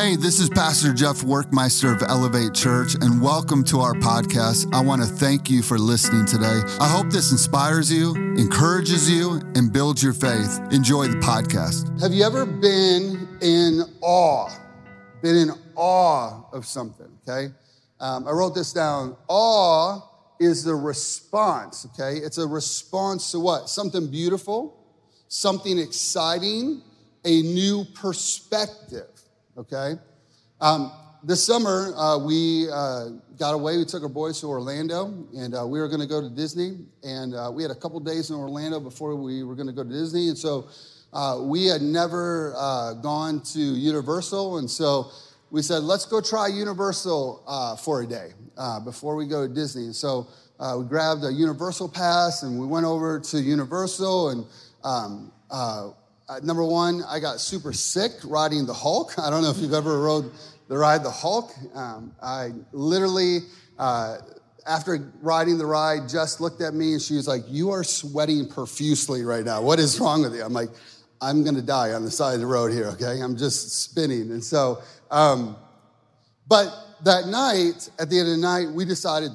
Hey, this is Pastor Jeff Workmeister of Elevate Church, and welcome to our podcast. I want to thank you for listening today. I hope this inspires you, encourages you, and builds your faith. Enjoy the podcast. Have you ever been in awe? Been in awe of something, okay? Um, I wrote this down. Awe is the response, okay? It's a response to what? Something beautiful, something exciting, a new perspective okay? Um, this summer, uh, we uh, got away. We took our boys to Orlando, and uh, we were going to go to Disney. And uh, we had a couple days in Orlando before we were going to go to Disney. And so uh, we had never uh, gone to Universal. And so we said, let's go try Universal for a day before we go to Disney. And so we grabbed a Universal pass and we went over to Universal. And um, uh, number one, I got super sick riding the Hulk. I don't know if you've ever rode the ride the Hulk. Um, I literally, uh, after riding the ride, just looked at me and she was like, You are sweating profusely right now. What is wrong with you? I'm like, I'm gonna die on the side of the road here, okay? I'm just spinning. And so, um, but that night, at the end of the night, we decided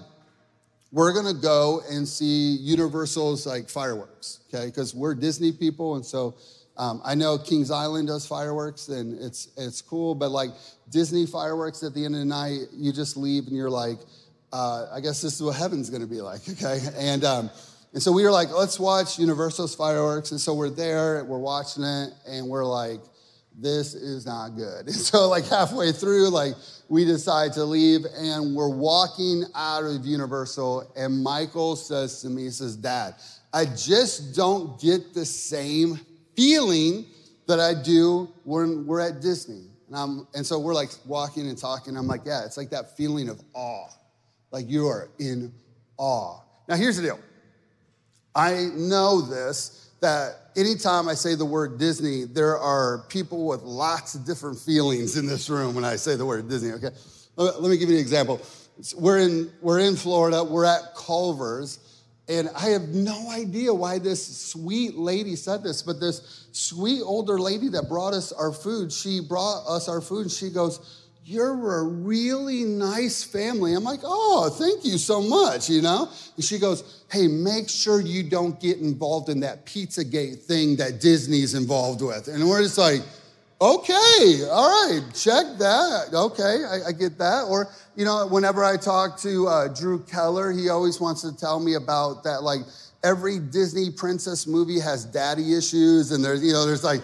we're gonna go and see Universal's like fireworks, okay? Because we're Disney people, and so um, I know Kings Island does fireworks and it's, it's cool, but like Disney fireworks at the end of the night, you just leave and you're like, uh, I guess this is what heaven's gonna be like, okay? And, um, and so we were like, let's watch Universal's fireworks. And so we're there, we're watching it, and we're like, this is not good. And so, like, halfway through, like, we decide to leave, and we're walking out of Universal, and Michael says to me, he says, Dad, I just don't get the same feeling that I do when we're at Disney. And, I'm, and so we're like walking and talking. I'm like, yeah, it's like that feeling of awe. Like you are in awe. Now, here's the deal I know this that anytime I say the word Disney, there are people with lots of different feelings in this room when I say the word Disney, okay? Let me give you an example. We're in, we're in Florida, we're at Culver's, and I have no idea why this sweet lady said this, but this sweet older lady that brought us our food, she brought us our food and she goes, You're a really nice family. I'm like, Oh, thank you so much, you know? And she goes, Hey, make sure you don't get involved in that Pizzagate thing that Disney's involved with. And we're just like, Okay, all right, check that. Okay, I, I, get that. Or, you know, whenever I talk to uh, Drew Keller, he always wants to tell me about that, like, every Disney princess movie has daddy issues, and there's, you know, there's like,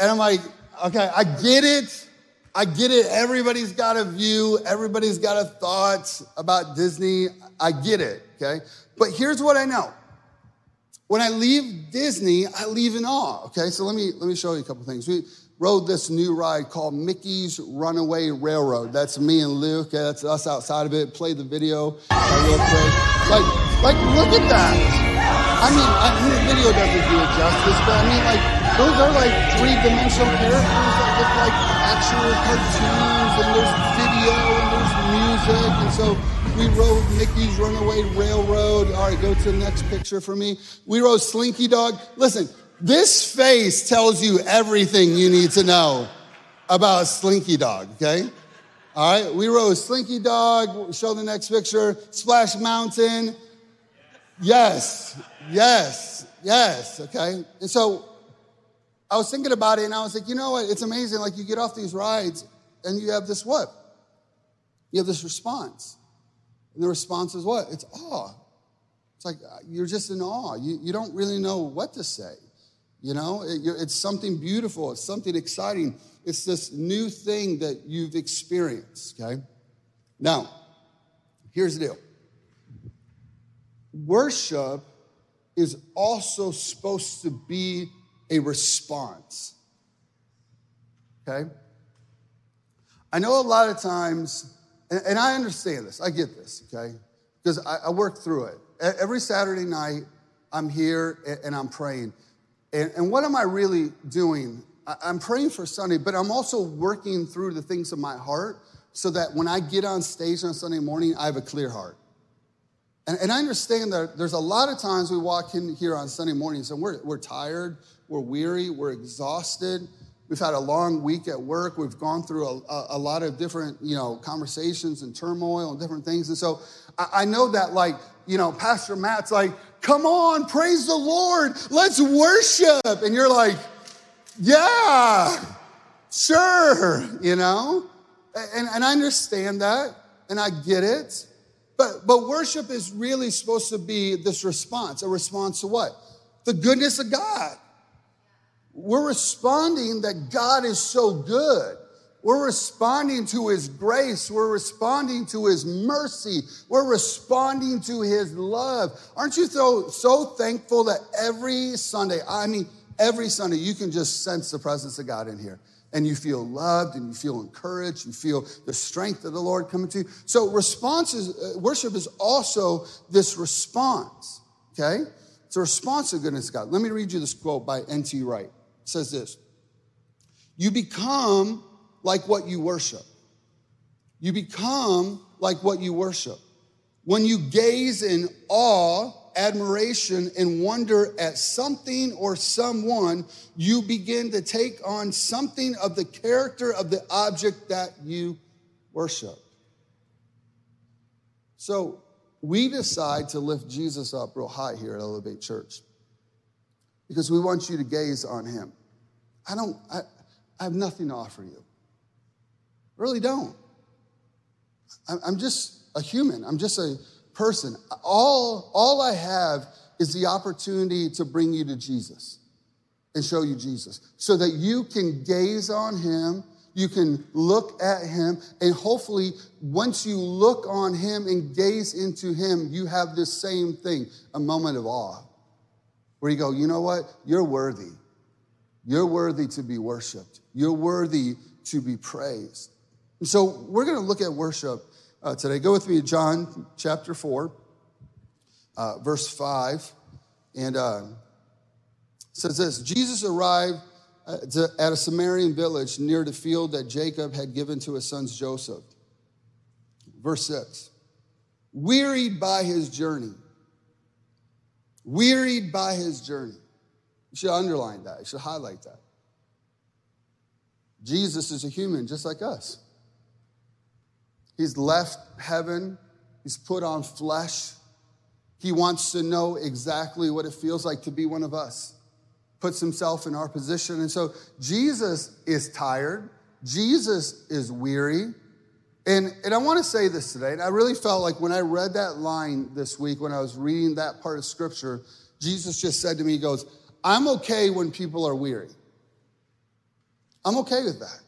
and I'm like, okay, I get it. I get it. Everybody's got a view, everybody's got a thought about Disney. I get it, okay? But here's what I know. When I leave Disney, I leave in awe, okay? So let me let me show you a couple things. We, rode this new ride called Mickey's Runaway Railroad. That's me and Luke. That's us outside of it. Play the video uh, real quick. Like, like, look at that. I mean, I the video doesn't do it justice, but I mean, like, those are like three-dimensional characters that look like actual cartoons, and there's video, and there's music, and so we rode Mickey's Runaway Railroad. All right, go to the next picture for me. We rode Slinky Dog. Listen, this face tells you everything you need to know about Slinky Dog, okay? All right, we wrote Slinky Dog. Show the next picture. Splash Mountain. Yes, yes, yes, okay? And so I was thinking about it and I was like, you know what? It's amazing. Like you get off these rides and you have this what? You have this response. And the response is what? It's awe. It's like uh, you're just in awe. You, you don't really know what to say. You know, it, it's something beautiful, it's something exciting. It's this new thing that you've experienced, okay? Now, here's the deal worship is also supposed to be a response, okay? I know a lot of times, and, and I understand this, I get this, okay? Because I, I work through it. Every Saturday night, I'm here and I'm praying. And, and what am I really doing? I'm praying for Sunday, but I'm also working through the things of my heart so that when I get on stage on Sunday morning, I have a clear heart. And, and I understand that there's a lot of times we walk in here on Sunday mornings and we're, we're tired, we're weary, we're exhausted. we've had a long week at work. We've gone through a, a, a lot of different, you know, conversations and turmoil and different things. And so I, I know that, like, you know, Pastor Matt's like, come on, praise the Lord, let's worship. And you're like, yeah, sure, you know? And, and I understand that and I get it. But, but worship is really supposed to be this response. A response to what? The goodness of God. We're responding that God is so good. We're responding to his grace. We're responding to his mercy. We're responding to his love. Aren't you so, so thankful that every Sunday, I mean, every Sunday, you can just sense the presence of God in here and you feel loved and you feel encouraged. You feel the strength of the Lord coming to you. So, response is, uh, worship is also this response, okay? It's a response to goodness of God. Let me read you this quote by N.T. Wright. It says this You become like what you worship. You become like what you worship. When you gaze in awe admiration and wonder at something or someone, you begin to take on something of the character of the object that you worship. So we decide to lift Jesus up real high here at Elevate Church because we want you to gaze on him. I don't, I, I have nothing to offer you. Really don't. I'm just a human. I'm just a person. All, all I have is the opportunity to bring you to Jesus and show you Jesus so that you can gaze on him, you can look at him, and hopefully, once you look on him and gaze into him, you have this same thing a moment of awe where you go, you know what? You're worthy. You're worthy to be worshiped, you're worthy to be praised. And so, we're going to look at worship uh, today. Go with me to John chapter 4, uh, verse 5. And uh, says this Jesus arrived uh, at a Samaritan village near the field that Jacob had given to his sons Joseph. Verse 6 Wearied by his journey, wearied by his journey. You should underline that, you should highlight that. Jesus is a human just like us. He's left heaven, he's put on flesh. He wants to know exactly what it feels like to be one of us, puts himself in our position. And so Jesus is tired, Jesus is weary. And, and I want to say this today, and I really felt like when I read that line this week, when I was reading that part of scripture, Jesus just said to me, He goes, I'm okay when people are weary. I'm okay with that.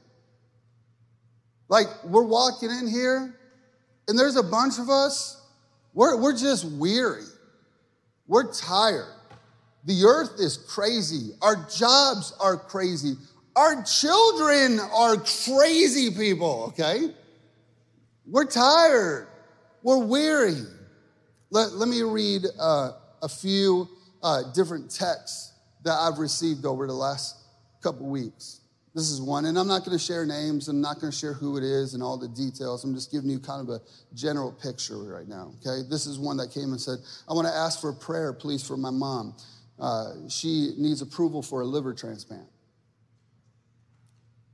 Like, we're walking in here, and there's a bunch of us, we're, we're just weary. We're tired. The earth is crazy. Our jobs are crazy. Our children are crazy people, okay? We're tired. We're weary. Let, let me read uh, a few uh, different texts that I've received over the last couple weeks. This is one, and I'm not going to share names. I'm not going to share who it is and all the details. I'm just giving you kind of a general picture right now, okay? This is one that came and said, I want to ask for a prayer, please, for my mom. Uh, she needs approval for a liver transplant.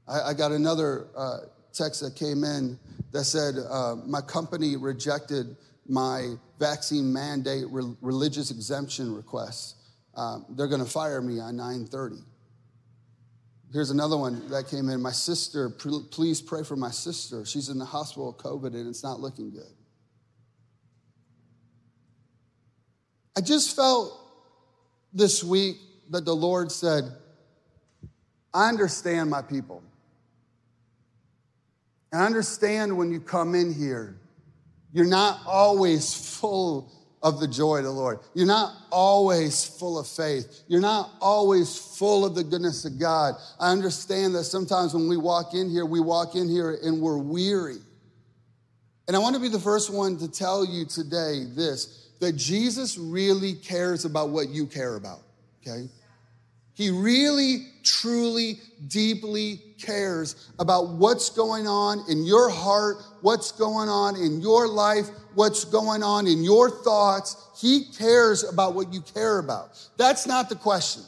I, I got another uh, text that came in that said, uh, My company rejected my vaccine mandate re- religious exemption request. Um, they're going to fire me on 930. Here's another one that came in. My sister, please pray for my sister. She's in the hospital with COVID and it's not looking good. I just felt this week that the Lord said, I understand my people. And I understand when you come in here, you're not always full of the joy of the Lord. You're not always full of faith. You're not always full of the goodness of God. I understand that sometimes when we walk in here, we walk in here and we're weary. And I want to be the first one to tell you today this that Jesus really cares about what you care about, okay? He really, truly, deeply cares about what's going on in your heart, what's going on in your life, what's going on in your thoughts. He cares about what you care about. That's not the question.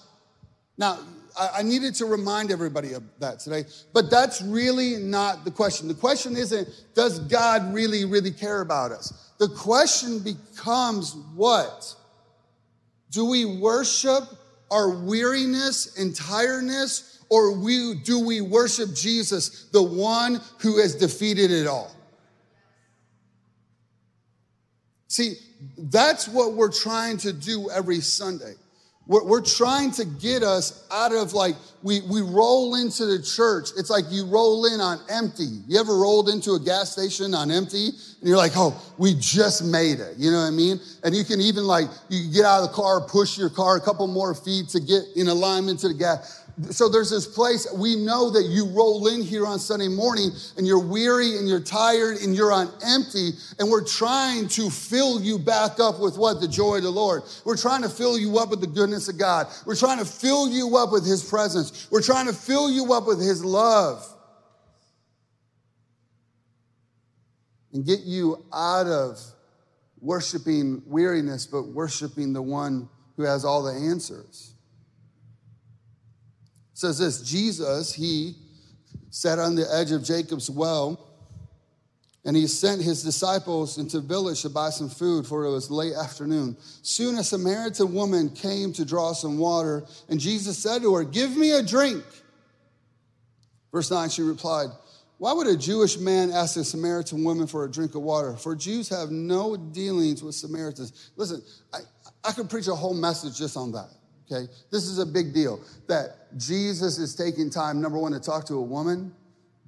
Now, I needed to remind everybody of that today. But that's really not the question. The question isn't, does God really, really care about us? The question becomes what? Do we worship our weariness and tiredness, or we, do we worship Jesus, the one who has defeated it all? See, that's what we're trying to do every Sunday. We're, we're, trying to get us out of like, we, we roll into the church. It's like you roll in on empty. You ever rolled into a gas station on empty and you're like, oh, we just made it. You know what I mean? And you can even like, you get out of the car, push your car a couple more feet to get in alignment to the gas so there's this place we know that you roll in here on Sunday morning and you're weary and you're tired and you're on empty and we're trying to fill you back up with what the joy of the Lord. We're trying to fill you up with the goodness of God. We're trying to fill you up with his presence. We're trying to fill you up with his love. And get you out of worshiping weariness but worshiping the one who has all the answers says this Jesus, he sat on the edge of Jacob's well and he sent his disciples into the village to buy some food, for it was late afternoon. Soon a Samaritan woman came to draw some water, and Jesus said to her, Give me a drink. Verse 9, she replied, Why would a Jewish man ask a Samaritan woman for a drink of water? For Jews have no dealings with Samaritans. Listen, I, I could preach a whole message just on that. Okay? This is a big deal that Jesus is taking time, number one, to talk to a woman.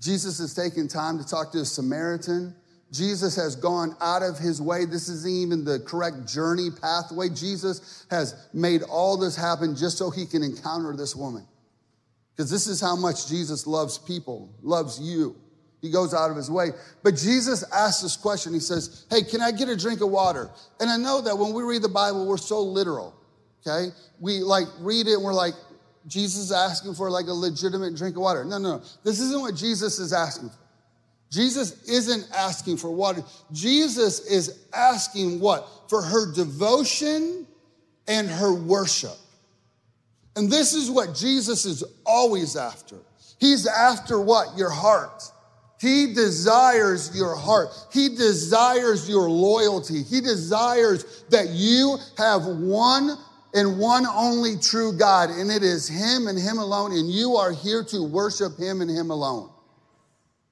Jesus is taking time to talk to a Samaritan. Jesus has gone out of his way. This isn't even the correct journey pathway. Jesus has made all this happen just so he can encounter this woman. Because this is how much Jesus loves people, loves you. He goes out of his way. But Jesus asks this question. He says, Hey, can I get a drink of water? And I know that when we read the Bible, we're so literal okay? We like read it and we're like, Jesus is asking for like a legitimate drink of water. No, no, no. This isn't what Jesus is asking for. Jesus isn't asking for water. Jesus is asking what? For her devotion and her worship. And this is what Jesus is always after. He's after what? Your heart. He desires your heart. He desires your loyalty. He desires that you have one in one only true God, and it is Him and Him alone, and you are here to worship Him and Him alone.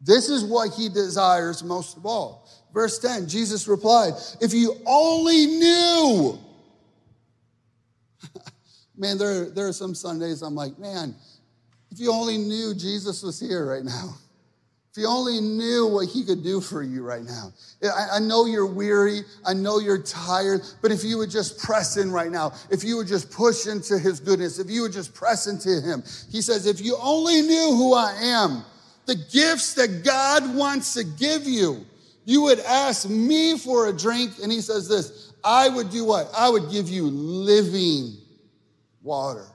This is what He desires most of all. Verse 10, Jesus replied, If you only knew. man, there, there are some Sundays I'm like, man, if you only knew Jesus was here right now. If you only knew what he could do for you right now. I, I, know you're weary. I know you're tired, but if you would just press in right now, if you would just push into his goodness, if you would just press into him, he says, if you only knew who I am, the gifts that God wants to give you, you would ask me for a drink. And he says this, I would do what? I would give you living water.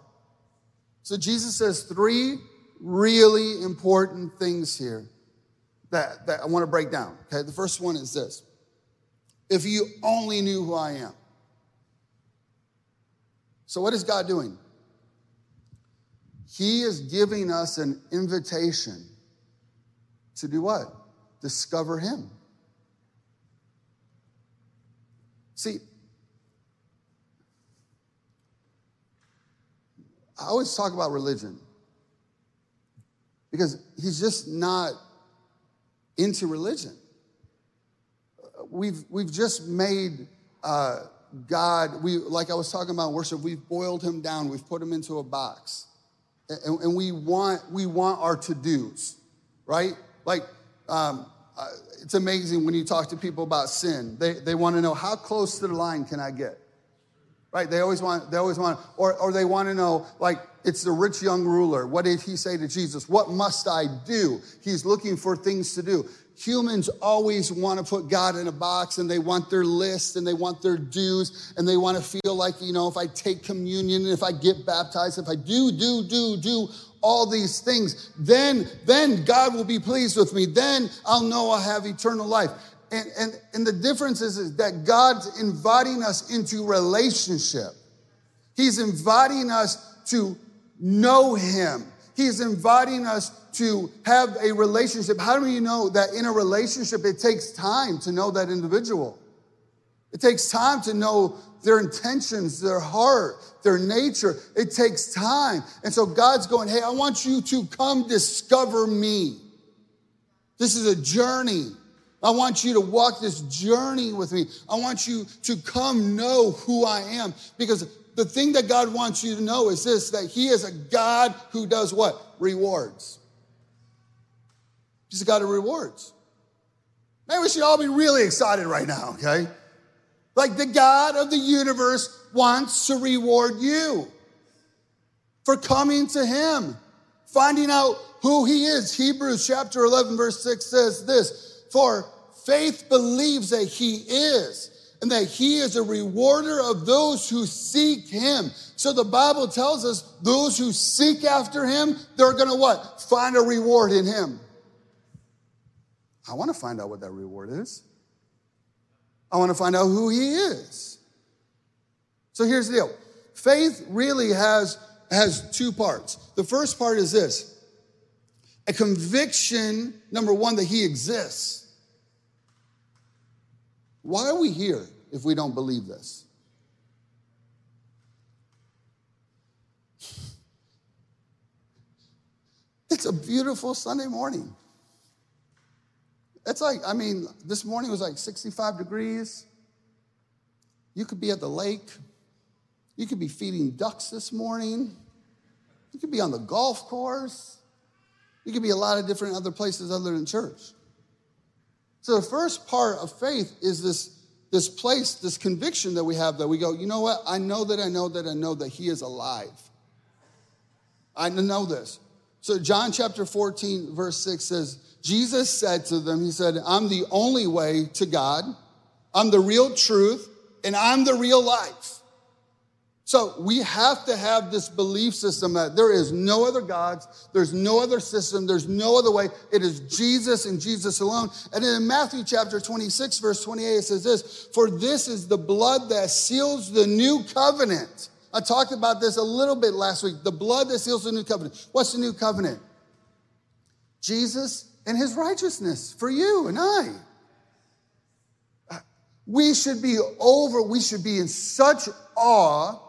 So Jesus says three really important things here that, that I want to break down. Okay, the first one is this if you only knew who I am. So, what is God doing? He is giving us an invitation to do what? Discover Him. See, I always talk about religion because He's just not into religion. We've, we've just made uh, God, we, like I was talking about worship, we've boiled him down, we've put him into a box. And, and we, want, we want our to dos, right? Like, um, uh, it's amazing when you talk to people about sin. They, they want to know how close to the line can I get? Right? They always want, they always want, or, or they want to know, like, it's the rich young ruler. What did he say to Jesus? What must I do? He's looking for things to do. Humans always want to put God in a box and they want their list and they want their dues and they want to feel like, you know, if I take communion, if I get baptized, if I do, do, do, do all these things, then, then God will be pleased with me. Then I'll know I have eternal life. And, and, and the difference is, is that God's inviting us into relationship. He's inviting us to know him. He's inviting us to have a relationship. How do you know that in a relationship it takes time to know that individual? It takes time to know their intentions, their heart, their nature. It takes time. And so God's going, hey, I want you to come discover me. This is a journey. I want you to walk this journey with me. I want you to come know who I am because the thing that God wants you to know is this that He is a God who does what? Rewards. He's a God of rewards. Man, we should all be really excited right now, okay? Like the God of the universe wants to reward you for coming to Him, finding out who He is. Hebrews chapter 11, verse 6 says this For faith believes that He is and that he is a rewarder of those who seek him. So the Bible tells us those who seek after him, they're going to what? Find a reward in him. I want to find out what that reward is. I want to find out who he is. So here's the deal. Faith really has has two parts. The first part is this. A conviction, number 1 that he exists. Why are we here if we don't believe this? It's a beautiful Sunday morning. It's like, I mean, this morning was like 65 degrees. You could be at the lake. You could be feeding ducks this morning. You could be on the golf course. You could be a lot of different other places other than church. So the first part of faith is this, this place, this conviction that we have that we go, you know what? I know that I know that I know that he is alive. I know this. So John chapter 14, verse 6 says, Jesus said to them, He said, I'm the only way to God, I'm the real truth, and I'm the real life. So we have to have this belief system that there is no other gods, there's no other system, there's no other way. It is Jesus and Jesus alone. And in Matthew chapter 26, verse 28, it says this For this is the blood that seals the new covenant. I talked about this a little bit last week. The blood that seals the new covenant. What's the new covenant? Jesus and his righteousness for you and I. We should be over, we should be in such awe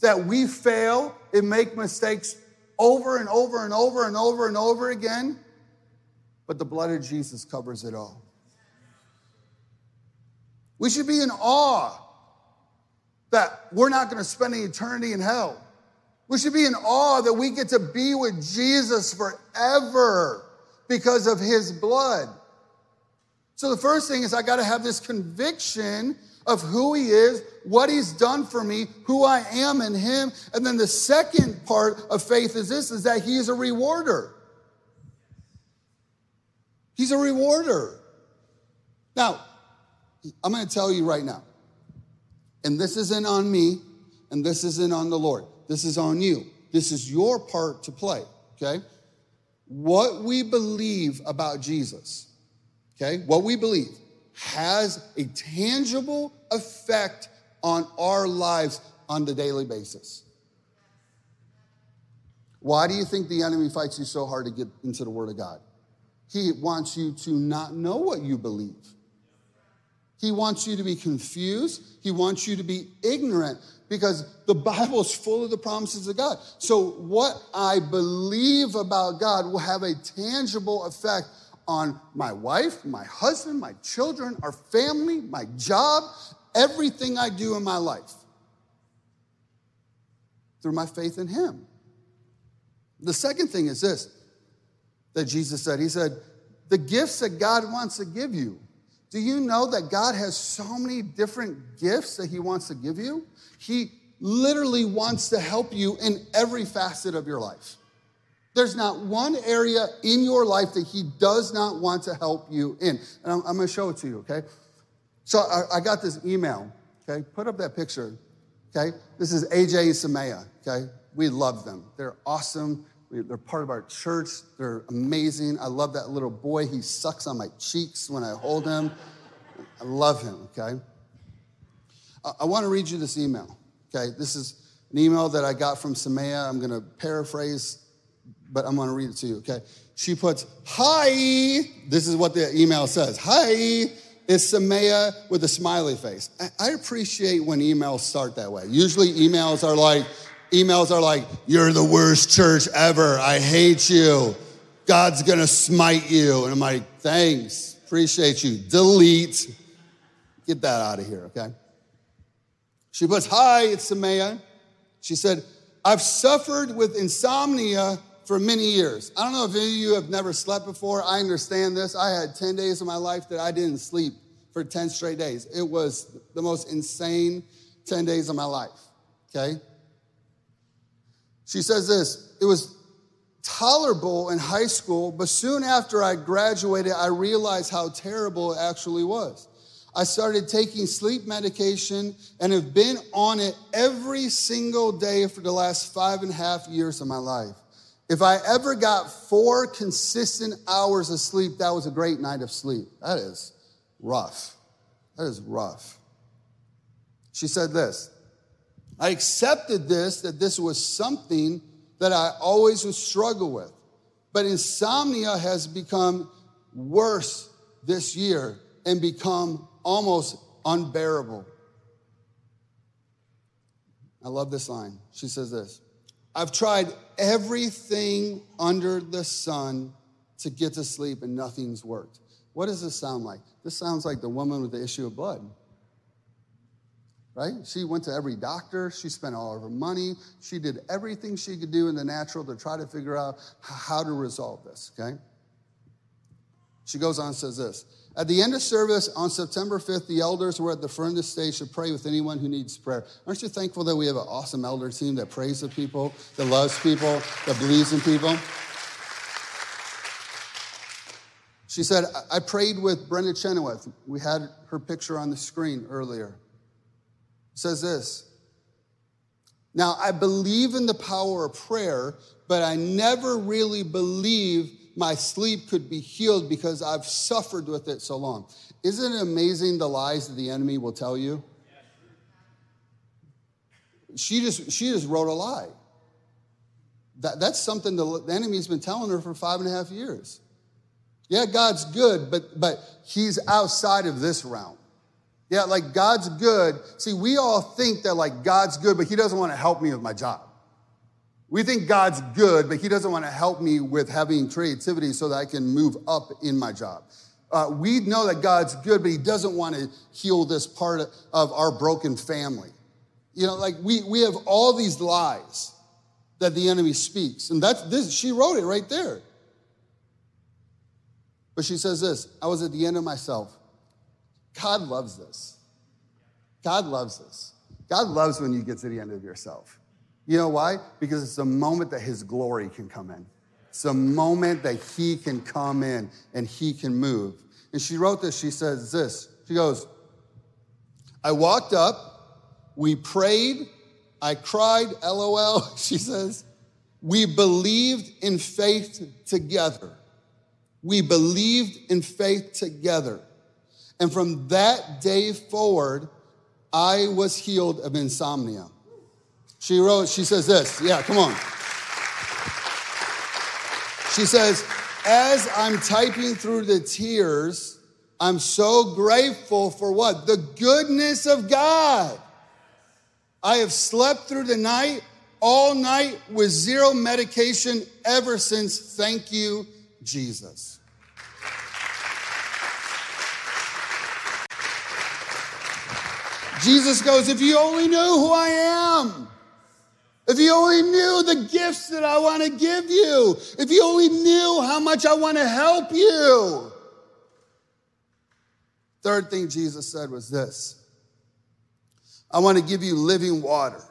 that we fail and make mistakes over and over and over and over and over again, but the blood of Jesus covers it all. We should be in awe that we're not going to spend an eternity in hell. We should be in awe that we get to be with Jesus forever because of his blood. So the first thing is I got to have this conviction of who he is, what he's done for me, who I am in him. And then the second part of faith is this is that he's a rewarder. He's a rewarder. Now, I'm going to tell you right now, and this isn't on me, and this isn't on the Lord. This is on you. This is your part to play, okay? What we believe about Jesus, okay? What we believe has a tangible effect on our lives on the daily basis. Why do you think the enemy fights you so hard to get into the Word of God? He wants you to not know what you believe. He wants you to be confused. He wants you to be ignorant because the Bible is full of the promises of God. So, what I believe about God will have a tangible effect on my wife, my husband, my children, our family, my job, everything I do in my life through my faith in Him. The second thing is this that Jesus said He said, the gifts that God wants to give you. Do you know that God has so many different gifts that He wants to give you? He literally wants to help you in every facet of your life. There's not one area in your life that he does not want to help you in. And I'm, I'm going to show it to you, okay? So I, I, got this email, okay? Put up that picture, okay? This is AJ and Samaya, okay? We love them. They're awesome. We, they're part of our church. They're amazing. I love that little boy. He sucks on my cheeks when I hold him. I love him, okay? I, I want to read you this email, okay? This is an email that I got from Samaya. I'm going to paraphrase, but I'm going to read it to you, okay? She puts, Hi. This is what the email says. Hi. It's Samaya with a smiley face. I appreciate when emails start that way. Usually emails are like, emails are like, You're the worst church ever. I hate you. God's gonna smite you. And I'm like, Thanks. Appreciate you. Delete. Get that out of here, okay? She puts, Hi, it's Samaya. She said, I've suffered with insomnia for many years. I don't know if any of you have never slept before. I understand this. I had 10 days of my life that I didn't sleep for 10 straight days. It was the most insane 10 days of my life, okay? She says this it was tolerable in high school, but soon after I graduated, I realized how terrible it actually was. I started taking sleep medication and have been on it every single day for the last five and a half years of my life. If I ever got four consistent hours of sleep, that was a great night of sleep. That is rough. That is rough. She said this I accepted this, that this was something that I always would struggle with. But insomnia has become worse this year and become almost unbearable. I love this line. She says this I've tried everything under the sun to get to sleep and nothing's worked. What does this sound like? This sounds like the woman with the issue of blood. Right? She went to every doctor. She spent all of her money. She did everything she could do in the natural to try to figure out how to resolve this, okay? She goes on and says this at the end of service on September 5th, the elders were at the front of the stage to pray with anyone who needs prayer. Aren't you thankful that we have an awesome elder team that prays with people, that loves people, that believes in people? She said, I prayed with Brenda Chenoweth. We had her picture on the screen earlier. It says this Now, I believe in the power of prayer, but I never really believed my sleep could be healed because I've suffered with it so long. Isn't it amazing the lies that the enemy will tell you? She just, she just wrote a lie. That, that's something the, the enemy's been telling her for five and a half years. Yeah, God's good, but, but he's outside of this realm. Yeah, like God's good. See, we all think that like God's good, but he doesn't want to help me with my job. We think God's good, but He doesn't want to help me with having creativity so that I can move up in my job. Uh, we know that God's good, but He doesn't want to heal this part of our broken family. You know, like we, we have all these lies that the enemy speaks. And that's this, she wrote it right there. But she says this I was at the end of myself. God loves this. God loves this. God loves when you get to the end of yourself. You know why? Because it's a moment that His glory can come in. It's a moment that He can come in and He can move. And she wrote this, she says this. She goes, I walked up, we prayed, I cried, lol. She says, we believed in faith together. We believed in faith together. And from that day forward, I was healed of insomnia. She wrote, she says this. Yeah, come on. She says, as I'm typing through the tears, I'm so grateful for what? The goodness of God. I have slept through the night, all night, with zero medication ever since. Thank you, Jesus. Jesus goes, If you only knew who I am. If you only knew the gifts that I want to give you, if you only knew how much I want to help you. Third thing Jesus said was this I want to give you living water.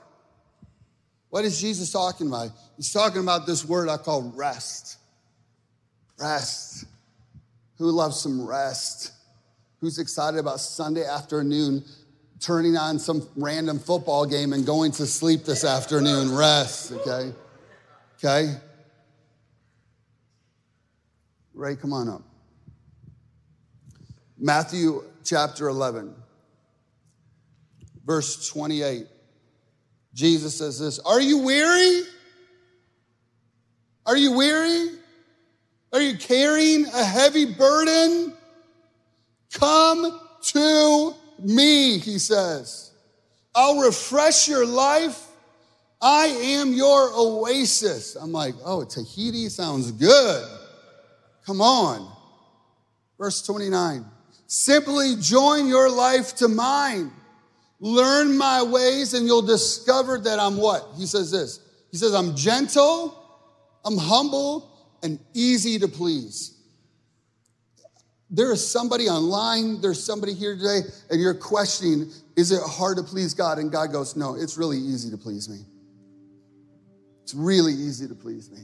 What is Jesus talking about? He's talking about this word I call rest. Rest. Who loves some rest? Who's excited about Sunday afternoon turning on some random football game and going to sleep this afternoon. Rest, okay? Okay? Ray, come on up. Matthew chapter 11, verse 28. Jesus says this Are you weary? Are you weary? Are you carrying a heavy burden? Come to me, he says. I'll refresh your life. I am your oasis. I'm like, oh, Tahiti sounds good. Come on. Verse 29. Simply join your life to mine. Learn my ways and you'll discover that I'm what? He says this. He says, I'm gentle, I'm humble, and easy to please. There is somebody online, there's somebody here today, and you're questioning, is it hard to please God? And God goes, no, it's really easy to please me. It's really easy to please me.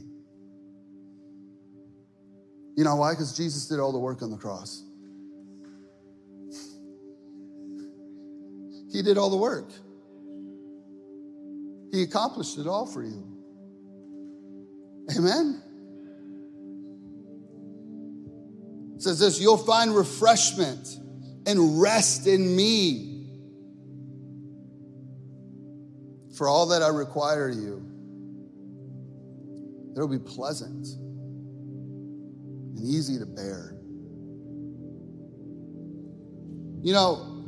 You know why? Because Jesus did all the work on the cross. He did all the work. He accomplished it all for you. Amen? Says this you'll find refreshment and rest in me for all that I require of you. It'll be pleasant and easy to bear. You know,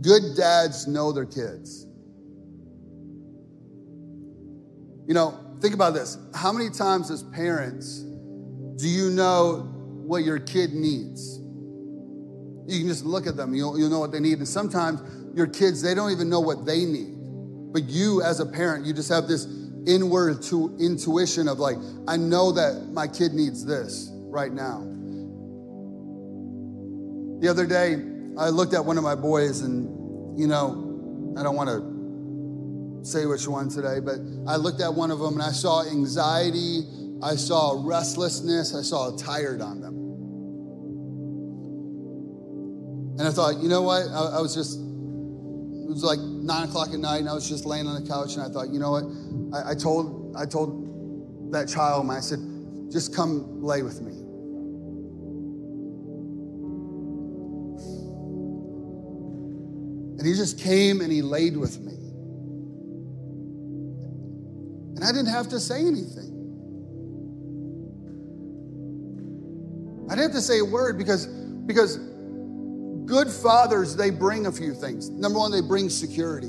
good dads know their kids. You know, think about this. How many times as parents do you know what your kid needs? You can just look at them, you'll, you'll know what they need. And sometimes your kids, they don't even know what they need. But you, as a parent, you just have this inward to intuition of like, I know that my kid needs this right now. The other day, I looked at one of my boys, and you know, I don't want to say which one today, but I looked at one of them and I saw anxiety, I saw restlessness, I saw tired on them. And I thought, you know what? I, I was just, it was like nine o'clock at night, and I was just laying on the couch, and I thought, you know what? I, I told, I told that child, I said, just come lay with me. And he just came and he laid with me. And I didn't have to say anything. I didn't have to say a word because, because good fathers, they bring a few things. Number one, they bring security.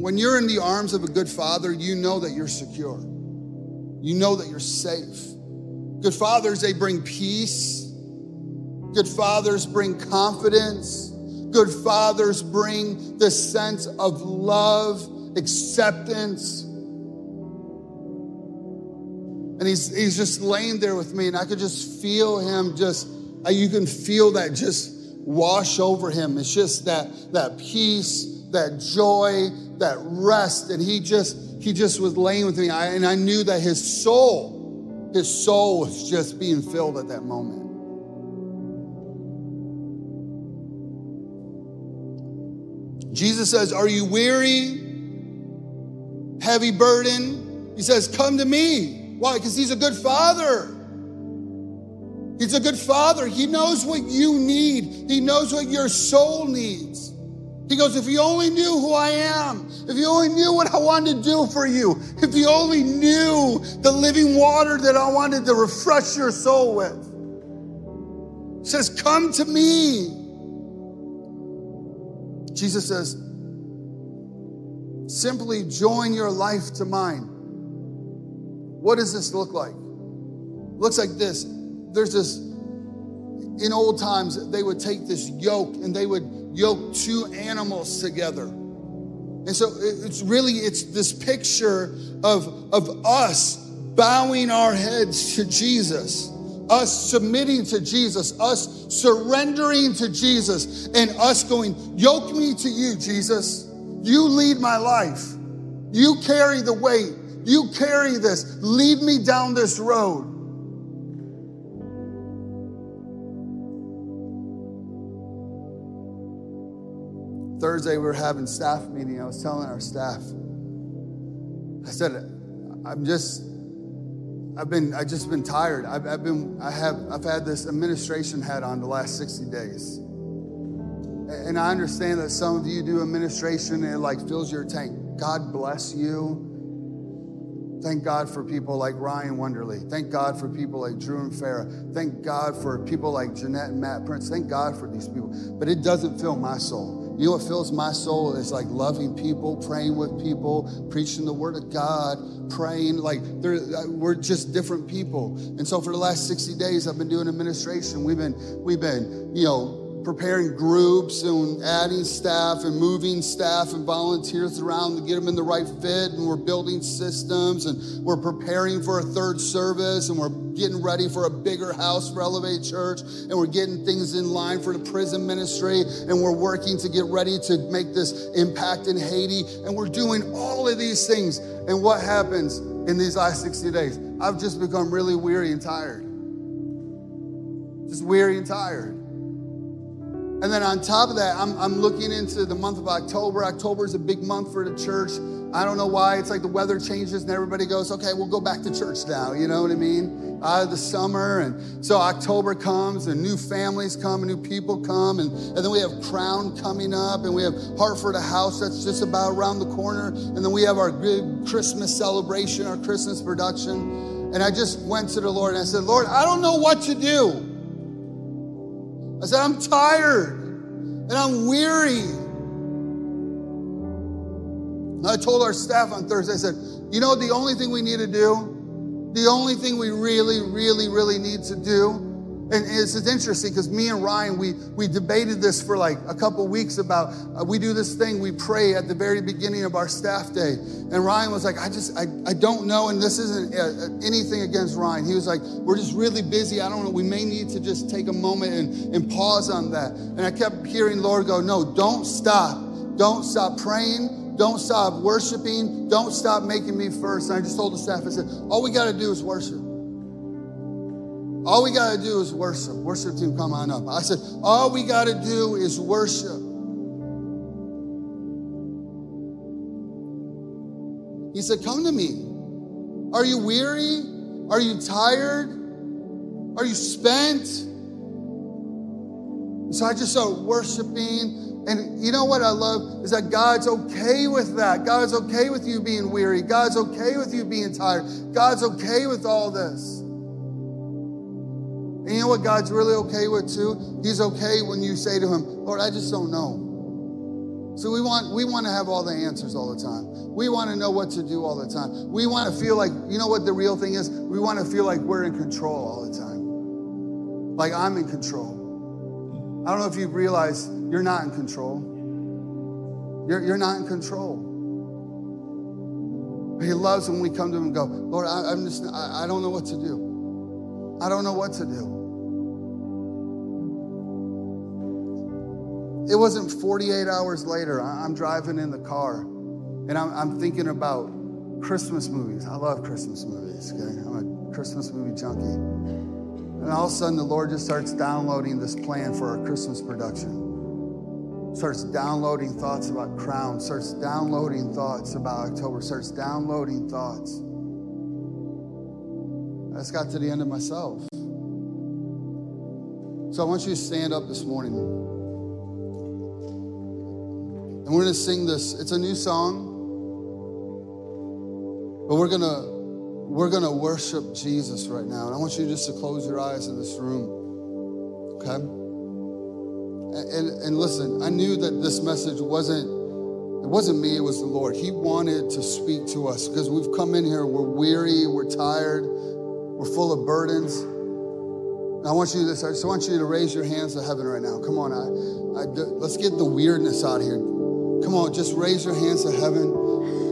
When you're in the arms of a good father, you know that you're secure. You know that you're safe. Good fathers, they bring peace. Good fathers bring confidence. Good fathers bring the sense of love, acceptance. He's, he's just laying there with me, and I could just feel him just, uh, you can feel that just wash over him. It's just that, that peace, that joy, that rest. And he just, he just was laying with me. I, and I knew that his soul, his soul was just being filled at that moment. Jesus says, Are you weary? Heavy burden? He says, Come to me. Why? Because he's a good father. He's a good father. He knows what you need, he knows what your soul needs. He goes, If you only knew who I am, if you only knew what I wanted to do for you, if you only knew the living water that I wanted to refresh your soul with. He says, Come to me. Jesus says, simply join your life to mine. What does this look like? looks like this. There's this, in old times, they would take this yoke and they would yoke two animals together. And so it's really, it's this picture of, of us bowing our heads to Jesus us submitting to Jesus, us surrendering to Jesus, and us going, Yoke me to you, Jesus. You lead my life. You carry the weight. You carry this. Lead me down this road. Thursday, we were having staff meeting. I was telling our staff, I said, I'm just I've been, I've just been tired. I've, I've been, I have, I've had this administration hat on the last 60 days. And I understand that some of you do administration and it like fills your tank. God bless you. Thank God for people like Ryan Wonderly. Thank God for people like Drew and Farah. Thank God for people like Jeanette and Matt Prince. Thank God for these people. But it doesn't fill my soul. You know what fills my soul is like loving people, praying with people, preaching the word of God, praying. Like uh, we're just different people. And so for the last 60 days, I've been doing administration. We've been, we've been, you know, preparing groups and adding staff and moving staff and volunteers around to get them in the right fit. And we're building systems and we're preparing for a third service and we're getting ready for a bigger house for Elevate Church. And we're getting things in line for the prison ministry. And we're working to get ready to make this impact in Haiti. And we're doing all of these things. And what happens in these last 60 days? I've just become really weary and tired. Just weary and tired. And then on top of that, I'm, I'm looking into the month of October. October is a big month for the church. I don't know why. It's like the weather changes and everybody goes, okay, we'll go back to church now. You know what I mean? Out of the summer. And so October comes and new families come and new people come. And, and then we have Crown coming up and we have Hartford a house that's just about around the corner. And then we have our big Christmas celebration, our Christmas production. And I just went to the Lord and I said, Lord, I don't know what to do. I said, I'm tired and I'm weary. I told our staff on Thursday, I said, you know, the only thing we need to do, the only thing we really, really, really need to do and it's, it's interesting because me and Ryan, we, we debated this for like a couple weeks about, uh, we do this thing, we pray at the very beginning of our staff day. And Ryan was like, I just, I, I don't know. And this isn't uh, uh, anything against Ryan. He was like, we're just really busy. I don't know. We may need to just take a moment and, and pause on that. And I kept hearing Lord go, no, don't stop. Don't stop praying. Don't stop worshiping. Don't stop making me first. And I just told the staff, I said, all we got to do is worship. All we got to do is worship. Worship team, come on up. I said, all we got to do is worship. He said, Come to me. Are you weary? Are you tired? Are you spent? So I just started worshiping. And you know what I love is that God's okay with that. God's okay with you being weary. God's okay with you being tired. God's okay with all this. And you know what God's really okay with too? He's okay when you say to him, Lord, I just don't know. So we want we want to have all the answers all the time. We want to know what to do all the time. We want to feel like, you know what the real thing is? We want to feel like we're in control all the time. Like I'm in control. I don't know if you realize you're not in control. You're, you're not in control. He loves when we come to him and go, Lord, I, am just, I, I don't know what to do. I don't know what to do. It wasn't 48 hours later. I'm driving in the car and I'm, I'm thinking about Christmas movies. I love Christmas movies, okay? I'm a Christmas movie junkie. And all of a sudden, the Lord just starts downloading this plan for our Christmas production. Starts downloading thoughts about Crown, starts downloading thoughts about October, starts downloading thoughts. I just got to the end of myself. So I want you to stand up this morning. And we're going to sing this. It's a new song. But we're going to we're going to worship Jesus right now. And I want you just to close your eyes in this room. Okay? And, and listen, I knew that this message wasn't it wasn't me, it was the Lord. He wanted to speak to us because we've come in here, we're weary, we're tired, we're full of burdens. I want you to, I just want you to raise your hands to heaven right now. Come on, I, I, let's get the weirdness out of here. Come on, just raise your hands to heaven.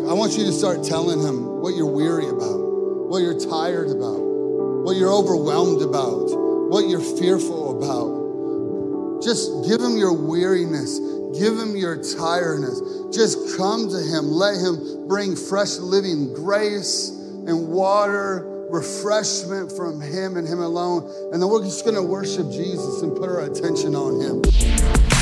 I want you to start telling him what you're weary about, what you're tired about, what you're overwhelmed about, what you're fearful about. Just give him your weariness, give him your tiredness. Just come to him. Let him bring fresh living grace and water, refreshment from him and him alone. And then we're just going to worship Jesus and put our attention on him.